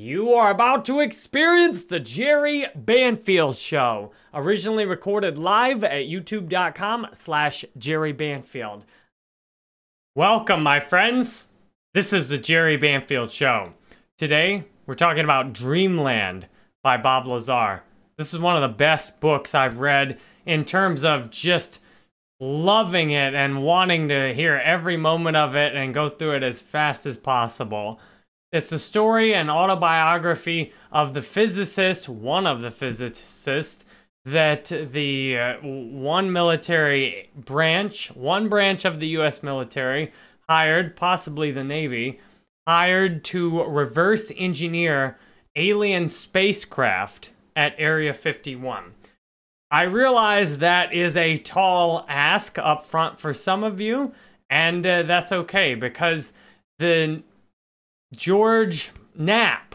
You are about to experience the Jerry Banfield Show, originally recorded live at youtube.com slash Jerry Banfield. Welcome, my friends. This is the Jerry Banfield Show. Today, we're talking about Dreamland by Bob Lazar. This is one of the best books I've read in terms of just loving it and wanting to hear every moment of it and go through it as fast as possible. It's the story and autobiography of the physicist, one of the physicists, that the uh, one military branch, one branch of the US military, hired, possibly the Navy, hired to reverse engineer alien spacecraft at Area 51. I realize that is a tall ask up front for some of you, and uh, that's okay because the George Knapp,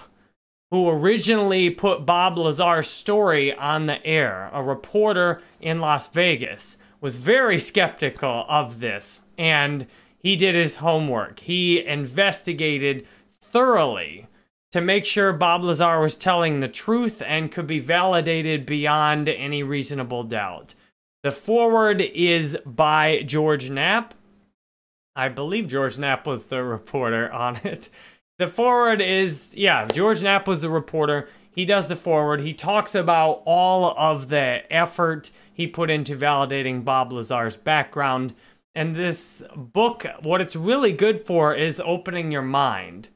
who originally put Bob Lazar's story on the air, a reporter in Las Vegas, was very skeptical of this. And he did his homework. He investigated thoroughly to make sure Bob Lazar was telling the truth and could be validated beyond any reasonable doubt. The foreword is by George Knapp. I believe George Knapp was the reporter on it. The foreword is, yeah, George Knapp was the reporter. He does the foreword. He talks about all of the effort he put into validating Bob Lazar's background. And this book, what it's really good for is opening your mind.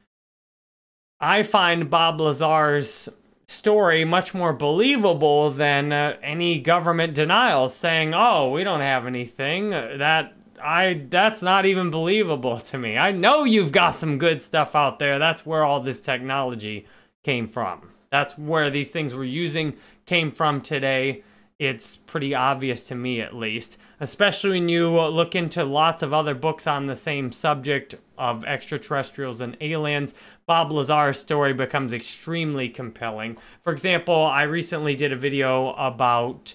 I find Bob Lazar's story much more believable than uh, any government denials saying, "Oh, we don't have anything." That I that's not even believable to me. I know you've got some good stuff out there. That's where all this technology came from. That's where these things we're using came from today. It's pretty obvious to me, at least. Especially when you look into lots of other books on the same subject of extraterrestrials and aliens. Bob Lazar's story becomes extremely compelling. For example, I recently did a video about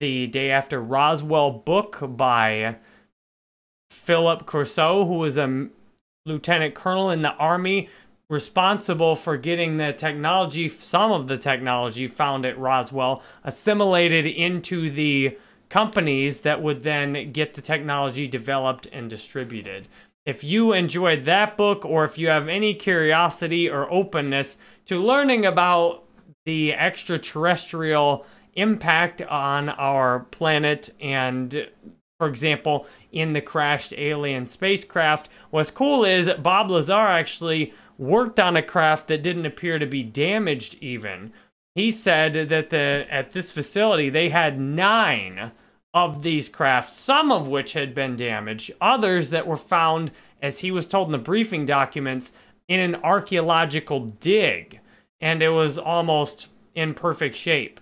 the Day After Roswell book by Philip Corso, who was a lieutenant colonel in the army responsible for getting the technology, some of the technology found at Roswell, assimilated into the companies that would then get the technology developed and distributed. If you enjoyed that book, or if you have any curiosity or openness to learning about the extraterrestrial impact on our planet and for example, in the crashed alien spacecraft. What's cool is Bob Lazar actually worked on a craft that didn't appear to be damaged even. He said that the at this facility they had nine of these crafts, some of which had been damaged, others that were found, as he was told in the briefing documents, in an archaeological dig, and it was almost in perfect shape.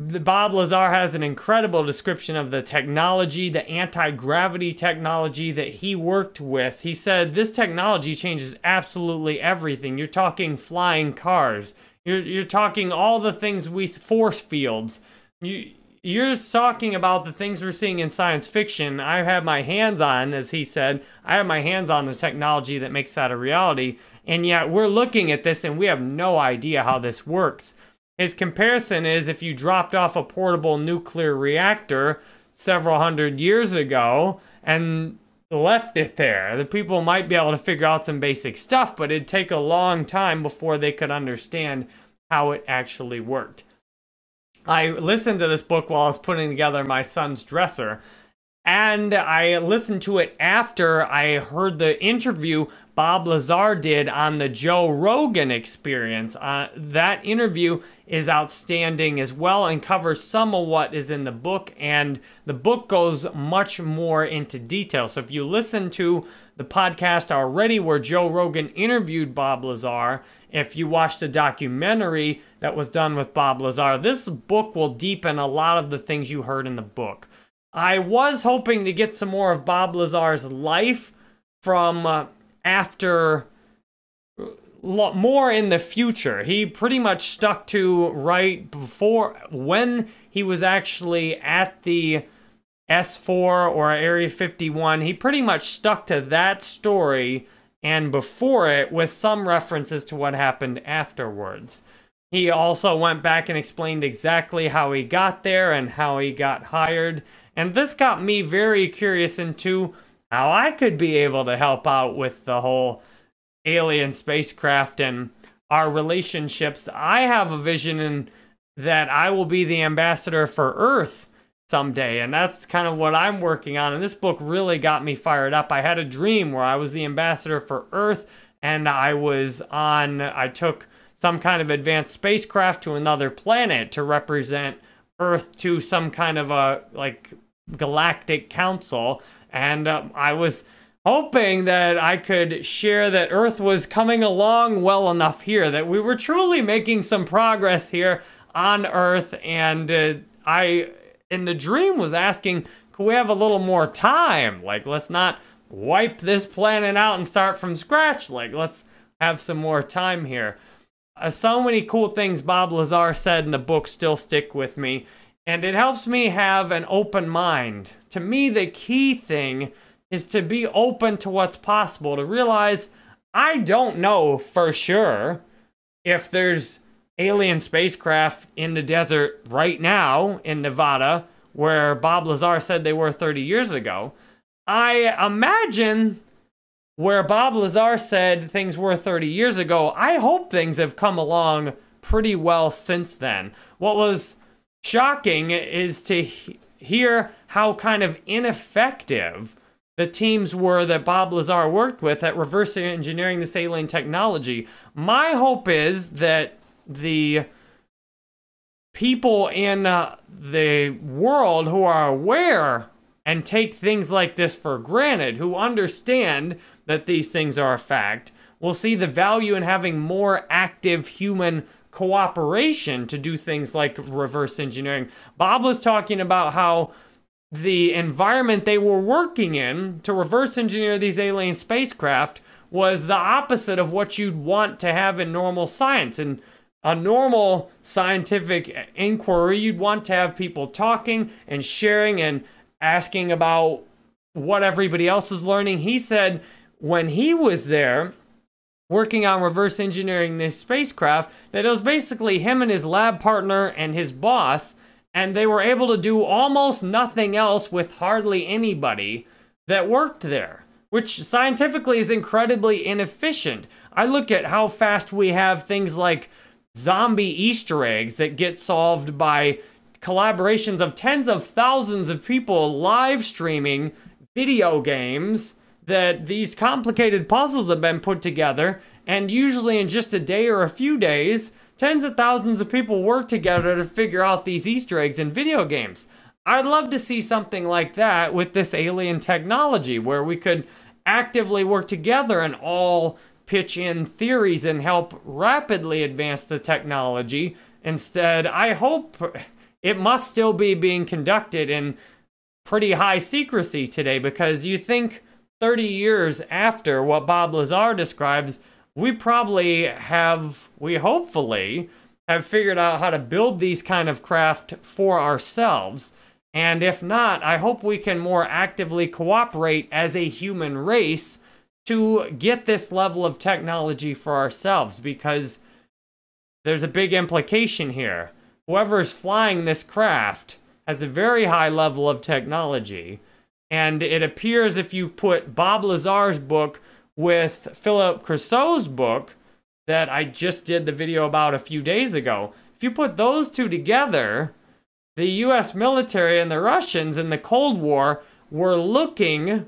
The Bob Lazar has an incredible description of the technology, the anti-gravity technology that he worked with. He said this technology changes absolutely everything. You're talking flying cars. You're you're talking all the things we force fields. You you're talking about the things we're seeing in science fiction. I have my hands on, as he said, I have my hands on the technology that makes that a reality. And yet we're looking at this and we have no idea how this works. His comparison is if you dropped off a portable nuclear reactor several hundred years ago and left it there. The people might be able to figure out some basic stuff, but it'd take a long time before they could understand how it actually worked. I listened to this book while I was putting together my son's dresser, and I listened to it after I heard the interview Bob Lazar did on the Joe Rogan experience. Uh, that interview is outstanding as well and covers some of what is in the book. And the book goes much more into detail. So if you listen to the podcast already where Joe Rogan interviewed Bob Lazar, if you watch the documentary that was done with Bob Lazar, this book will deepen a lot of the things you heard in the book. I was hoping to get some more of Bob Lazar's life from uh, after more in the future. He pretty much stuck to right before when he was actually at the S4 or Area 51. He pretty much stuck to that story and before it, with some references to what happened afterwards. He also went back and explained exactly how he got there and how he got hired. And this got me very curious into how I could be able to help out with the whole alien spacecraft and our relationships. I have a vision in that I will be the ambassador for Earth someday. And that's kind of what I'm working on. And this book really got me fired up. I had a dream where I was the ambassador for Earth and I was on, I took some kind of advanced spacecraft to another planet to represent Earth to some kind of a like galactic council. And um, I was hoping that I could share that Earth was coming along well enough here, that we were truly making some progress here on Earth. And uh, I, in the dream, was asking, could we have a little more time? Like, let's not wipe this planet out and start from scratch. Like, let's have some more time here. Uh, so many cool things Bob Lazar said in the book still stick with me, and it helps me have an open mind. To me, the key thing is to be open to what's possible, to realize I don't know for sure if there's alien spacecraft in the desert right now in Nevada, where Bob Lazar said they were 30 years ago. I imagine where Bob Lazar said things were 30 years ago, I hope things have come along pretty well since then. What was shocking is to he hear how kind of ineffective the teams were that Bob Lazar worked with at reverse engineering this alien technology. My hope is that the people in uh, the world who are aware and take things like this for granted, who understand that these things are a fact, will see the value in having more active human cooperation to do things like reverse engineering. Bob was talking about how the environment they were working in to reverse engineer these alien spacecraft was the opposite of what you'd want to have in normal science. And a normal scientific inquiry, you'd want to have people talking and sharing and asking about what everybody else is learning. He said when he was there working on reverse engineering this spacecraft that it was basically him and his lab partner and his boss and they were able to do almost nothing else with hardly anybody that worked there which scientifically is incredibly inefficient. I look at how fast we have things like zombie easter eggs that get solved by collaborations of tens of thousands of people live streaming video games that these complicated puzzles have been put together, and usually in just a day or a few days, tens of thousands of people work together to figure out these Easter eggs in video games. I'd love to see something like that with this alien technology where we could actively work together and all pitch in theories and help rapidly advance the technology. Instead, I hope it must still be being conducted in pretty high secrecy today because you think 30 years after what Bob Lazar describes, we probably have, we hopefully have figured out how to build these kind of craft for ourselves. And if not, I hope we can more actively cooperate as a human race to get this level of technology for ourselves because there's a big implication here. Whoever's flying this craft has a very high level of technology and it appears if you put Bob Lazar's book with Philip Corso's book that I just did the video about a few days ago, if you put those two together, the US military and the Russians in the Cold War were looking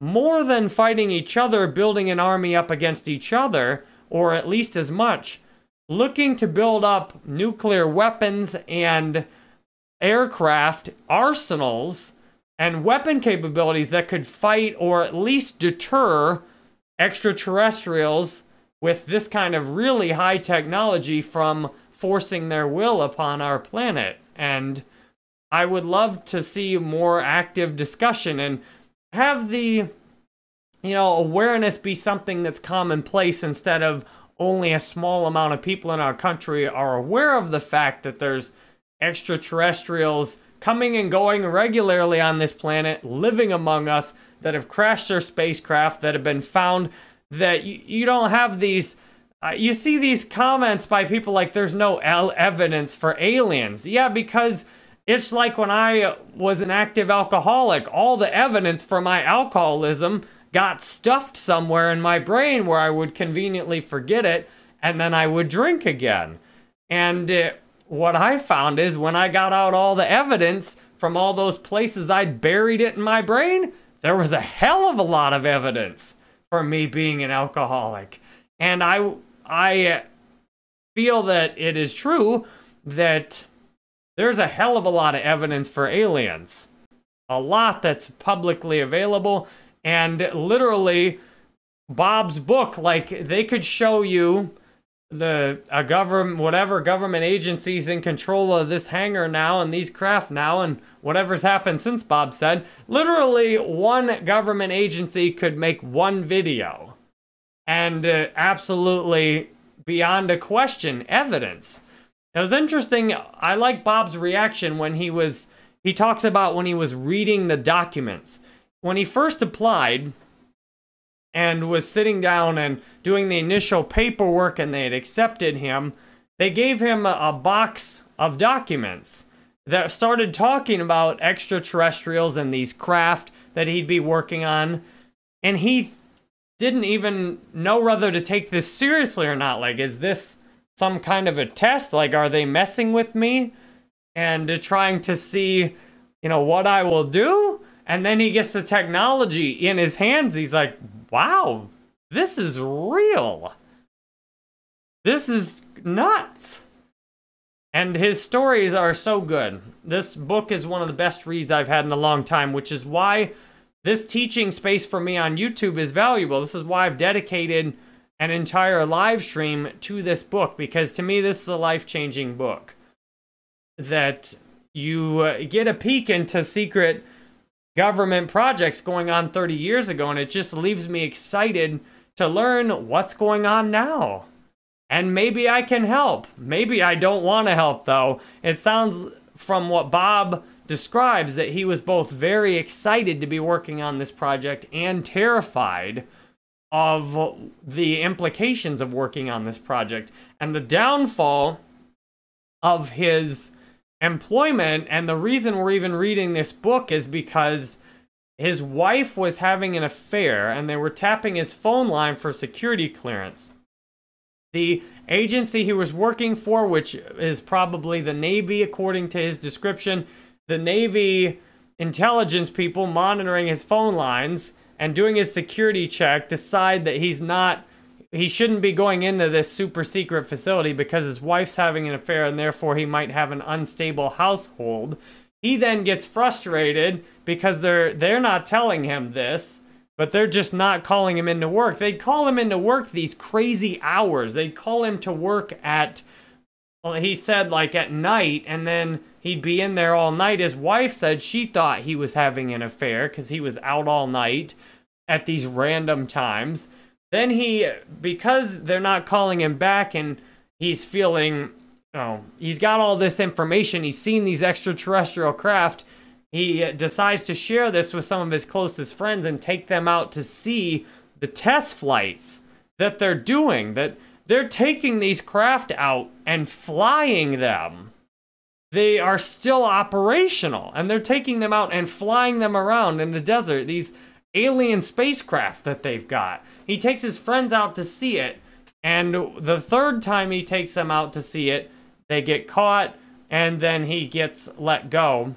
more than fighting each other, building an army up against each other, or at least as much, looking to build up nuclear weapons and aircraft arsenals and weapon capabilities that could fight or at least deter extraterrestrials with this kind of really high technology from forcing their will upon our planet. And I would love to see more active discussion and have the you know awareness be something that's commonplace instead of only a small amount of people in our country are aware of the fact that there's extraterrestrials coming and going regularly on this planet, living among us, that have crashed their spacecraft, that have been found that you, you don't have these. Uh, you see these comments by people like there's no evidence for aliens. Yeah, because it's like when I was an active alcoholic, all the evidence for my alcoholism got stuffed somewhere in my brain where I would conveniently forget it and then I would drink again. And uh, what I found is when I got out all the evidence from all those places I'd buried it in my brain, there was a hell of a lot of evidence for me being an alcoholic. And I I feel that it is true that there's a hell of a lot of evidence for aliens. A lot that's publicly available and literally Bob's book like they could show you the a government whatever government agencies in control of this hangar now and these craft now and whatever's happened since Bob said literally one government agency could make one video. And uh, absolutely beyond a question evidence. It was interesting I like Bob's reaction when he was he talks about when he was reading the documents. When he first applied and was sitting down and doing the initial paperwork and they had accepted him, they gave him a, a box of documents that started talking about extraterrestrials and these craft that he'd be working on. And he didn't even know whether to take this seriously or not. Like, is this some kind of a test? Like, are they messing with me? And trying to see, you know, what I will do? And then he gets the technology in his hands. He's like, wow, this is real. This is nuts. And his stories are so good. This book is one of the best reads I've had in a long time, which is why this teaching space for me on YouTube is valuable. This is why I've dedicated an entire live stream to this book, because to me, this is a life changing book. That you uh, get a peek into secret government projects going on 30 years ago, and it just leaves me excited to learn what's going on now. And maybe I can help. Maybe I don't want to help, though. It sounds from what Bob describes that he was both very excited to be working on this project and terrified of the implications of working on this project. And the downfall of his employment. And the reason we're even reading this book is because his wife was having an affair and they were tapping his phone line for security clearance. The agency he was working for, which is probably the Navy, according to his description, the Navy intelligence people monitoring his phone lines and doing his security check decide that he's not he shouldn't be going into this super secret facility because his wife's having an affair and therefore he might have an unstable household. He then gets frustrated because they're they're not telling him this, but they're just not calling him into work. They call him into work these crazy hours. They call him to work at well, he said like at night and then he'd be in there all night. His wife said she thought he was having an affair cuz he was out all night at these random times. Then he, because they're not calling him back and he's feeling, know, he's got all this information, he's seen these extraterrestrial craft, he uh, decides to share this with some of his closest friends and take them out to see the test flights that they're doing, that they're taking these craft out and flying them. They are still operational and they're taking them out and flying them around in the desert. These alien spacecraft that they've got. He takes his friends out to see it, and the third time he takes them out to see it, they get caught, and then he gets let go.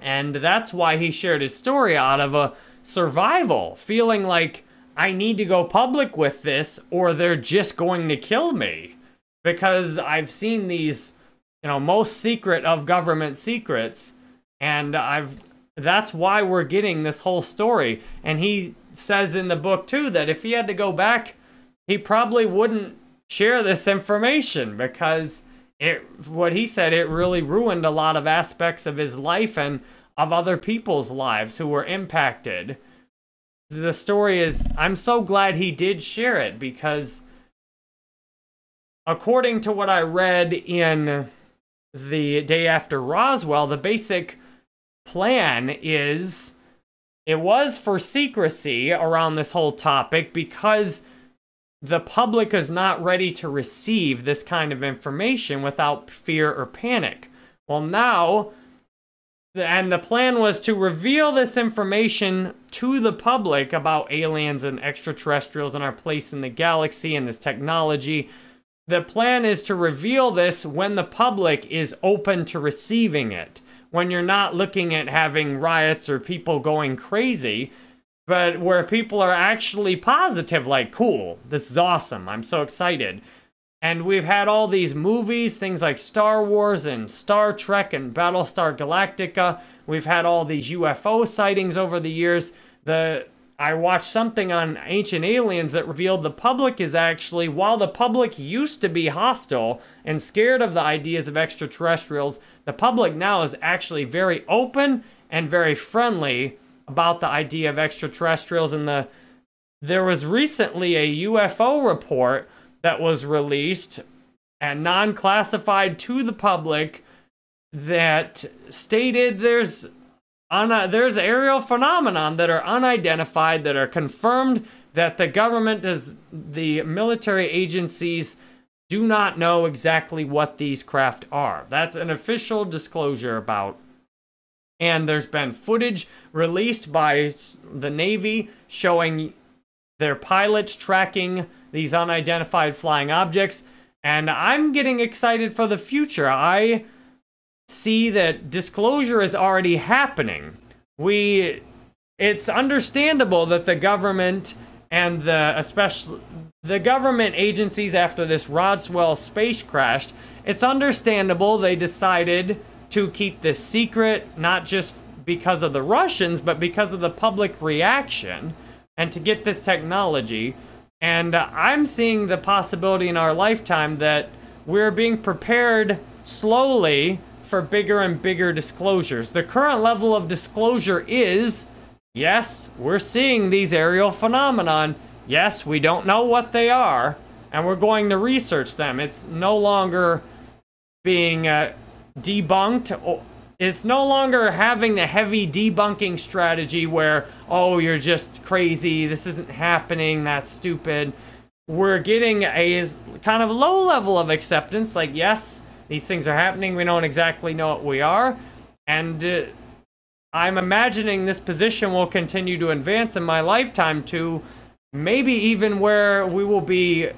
And that's why he shared his story out of a survival, feeling like I need to go public with this or they're just going to kill me. Because I've seen these, you know, most secret of government secrets, and I've that's why we're getting this whole story. And he says in the book, too, that if he had to go back, he probably wouldn't share this information because it, what he said, it really ruined a lot of aspects of his life and of other people's lives who were impacted. The story is, I'm so glad he did share it because according to what I read in the day after Roswell, the basic plan is it was for secrecy around this whole topic because the public is not ready to receive this kind of information without fear or panic. Well, now, and the plan was to reveal this information to the public about aliens and extraterrestrials and our place in the galaxy and this technology. The plan is to reveal this when the public is open to receiving it. When you're not looking at having riots or people going crazy, but where people are actually positive, like, cool, this is awesome, I'm so excited. And we've had all these movies, things like Star Wars and Star Trek and Battlestar Galactica. We've had all these UFO sightings over the years. The I watched something on Ancient Aliens that revealed the public is actually, while the public used to be hostile and scared of the ideas of extraterrestrials, the public now is actually very open and very friendly about the idea of extraterrestrials. And the there was recently a UFO report that was released and non-classified to the public that stated there's un- there's aerial phenomenon that are unidentified that are confirmed that the government does the military agencies do not know exactly what these craft are. That's an official disclosure about and there's been footage released by the Navy showing their pilots tracking these unidentified flying objects. And I'm getting excited for the future. I see that disclosure is already happening. We, it's understandable that the government and the especially the government agencies after this Roswell space crash, it's understandable they decided to keep this secret, not just because of the Russians, but because of the public reaction, and to get this technology. And uh, I'm seeing the possibility in our lifetime that we're being prepared slowly for bigger and bigger disclosures. The current level of disclosure is yes, we're seeing these aerial phenomenon. Yes, we don't know what they are, and we're going to research them. It's no longer being uh, debunked. It's no longer having the heavy debunking strategy where, oh, you're just crazy, this isn't happening, that's stupid. We're getting a kind of low level of acceptance, like, yes, these things are happening, we don't exactly know what we are. And uh, I'm imagining this position will continue to advance in my lifetime to maybe even where we will be,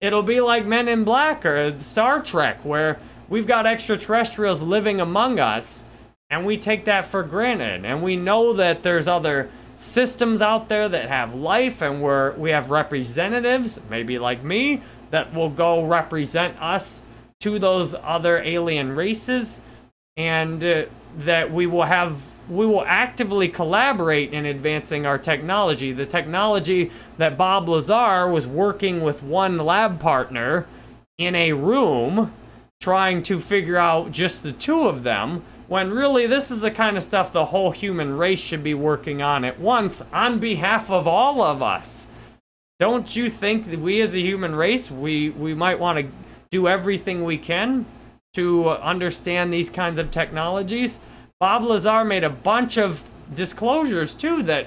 it'll be like Men in Black or Star Trek, where we've got extraterrestrials living among us, and we take that for granted. And we know that there's other systems out there that have life, and we're, we have representatives, maybe like me, that will go represent us to those other alien races, and uh, that we will have we will actively collaborate in advancing our technology. The technology that Bob Lazar was working with one lab partner in a room trying to figure out just the two of them, when really this is the kind of stuff the whole human race should be working on at once on behalf of all of us. Don't you think that we as a human race, we, we might want to do everything we can to understand these kinds of technologies? Bob Lazar made a bunch of disclosures too that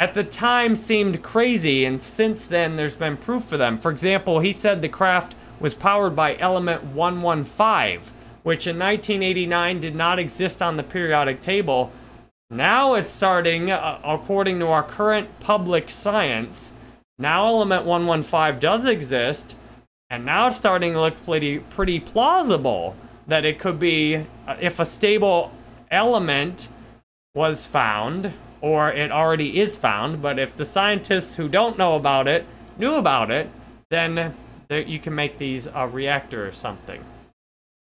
at the time seemed crazy, and since then there's been proof for them. For example, he said the craft was powered by element 115, which in 1989 did not exist on the periodic table. Now it's starting, uh, according to our current public science, now element 115 does exist, and now it's starting to look pretty, pretty plausible that it could be, uh, if a stable element was found, or it already is found, but if the scientists who don't know about it knew about it, then you can make these a reactor or something.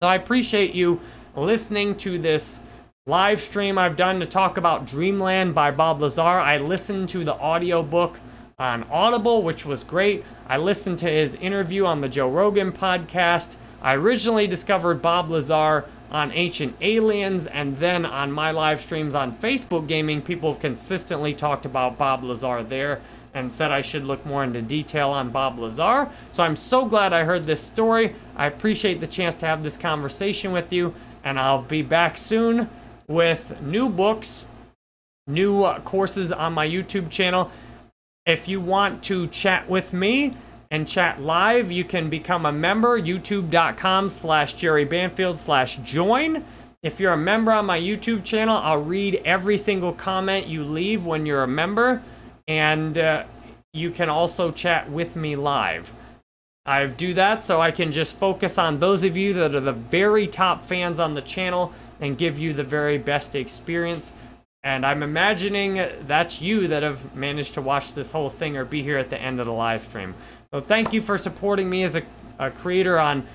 So I appreciate you listening to this live stream I've done to talk about Dreamland by Bob Lazar. I listened to the audiobook on Audible, which was great. I listened to his interview on the Joe Rogan podcast. I originally discovered Bob Lazar on Ancient Aliens, and then on my live streams on Facebook Gaming, people have consistently talked about Bob Lazar there and said I should look more into detail on Bob Lazar. So I'm so glad I heard this story. I appreciate the chance to have this conversation with you, and I'll be back soon with new books, new uh, courses on my YouTube channel. If you want to chat with me and chat live, you can become a member, youtube.com slash Jerry Banfield slash join. If you're a member on my YouTube channel, I'll read every single comment you leave when you're a member, and uh, you can also chat with me live. I do that so I can just focus on those of you that are the very top fans on the channel and give you the very best experience. And I'm imagining that's you that have managed to watch this whole thing or be here at the end of the live stream. So thank you for supporting me as a, a creator on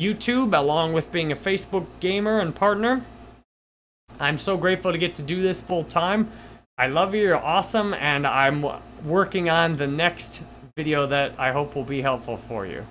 YouTube, along with being a Facebook gamer and partner. I'm so grateful to get to do this full time. I love you, you're awesome, and I'm working on the next video that I hope will be helpful for you.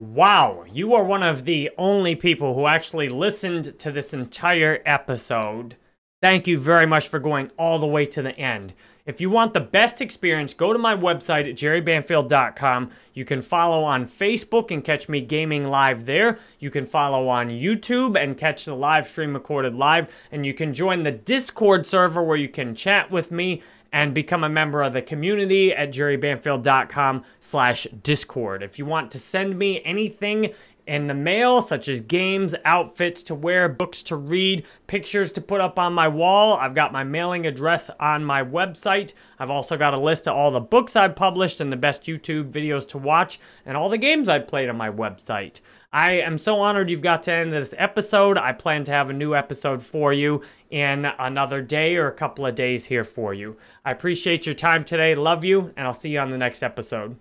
Wow, you are one of the only people who actually listened to this entire episode. Thank you very much for going all the way to the end. If you want the best experience, go to my website at jerrybanfield.com. You can follow on Facebook and catch me gaming live there. You can follow on YouTube and catch the live stream recorded live. And you can join the Discord server where you can chat with me and become a member of the community at jerrybanfield.com slash discord. If you want to send me anything in the mail, such as games, outfits to wear, books to read, pictures to put up on my wall. I've got my mailing address on my website. I've also got a list of all the books I've published and the best YouTube videos to watch and all the games I've played on my website. I am so honored you've got to end this episode. I plan to have a new episode for you in another day or a couple of days here for you. I appreciate your time today. Love you, and I'll see you on the next episode.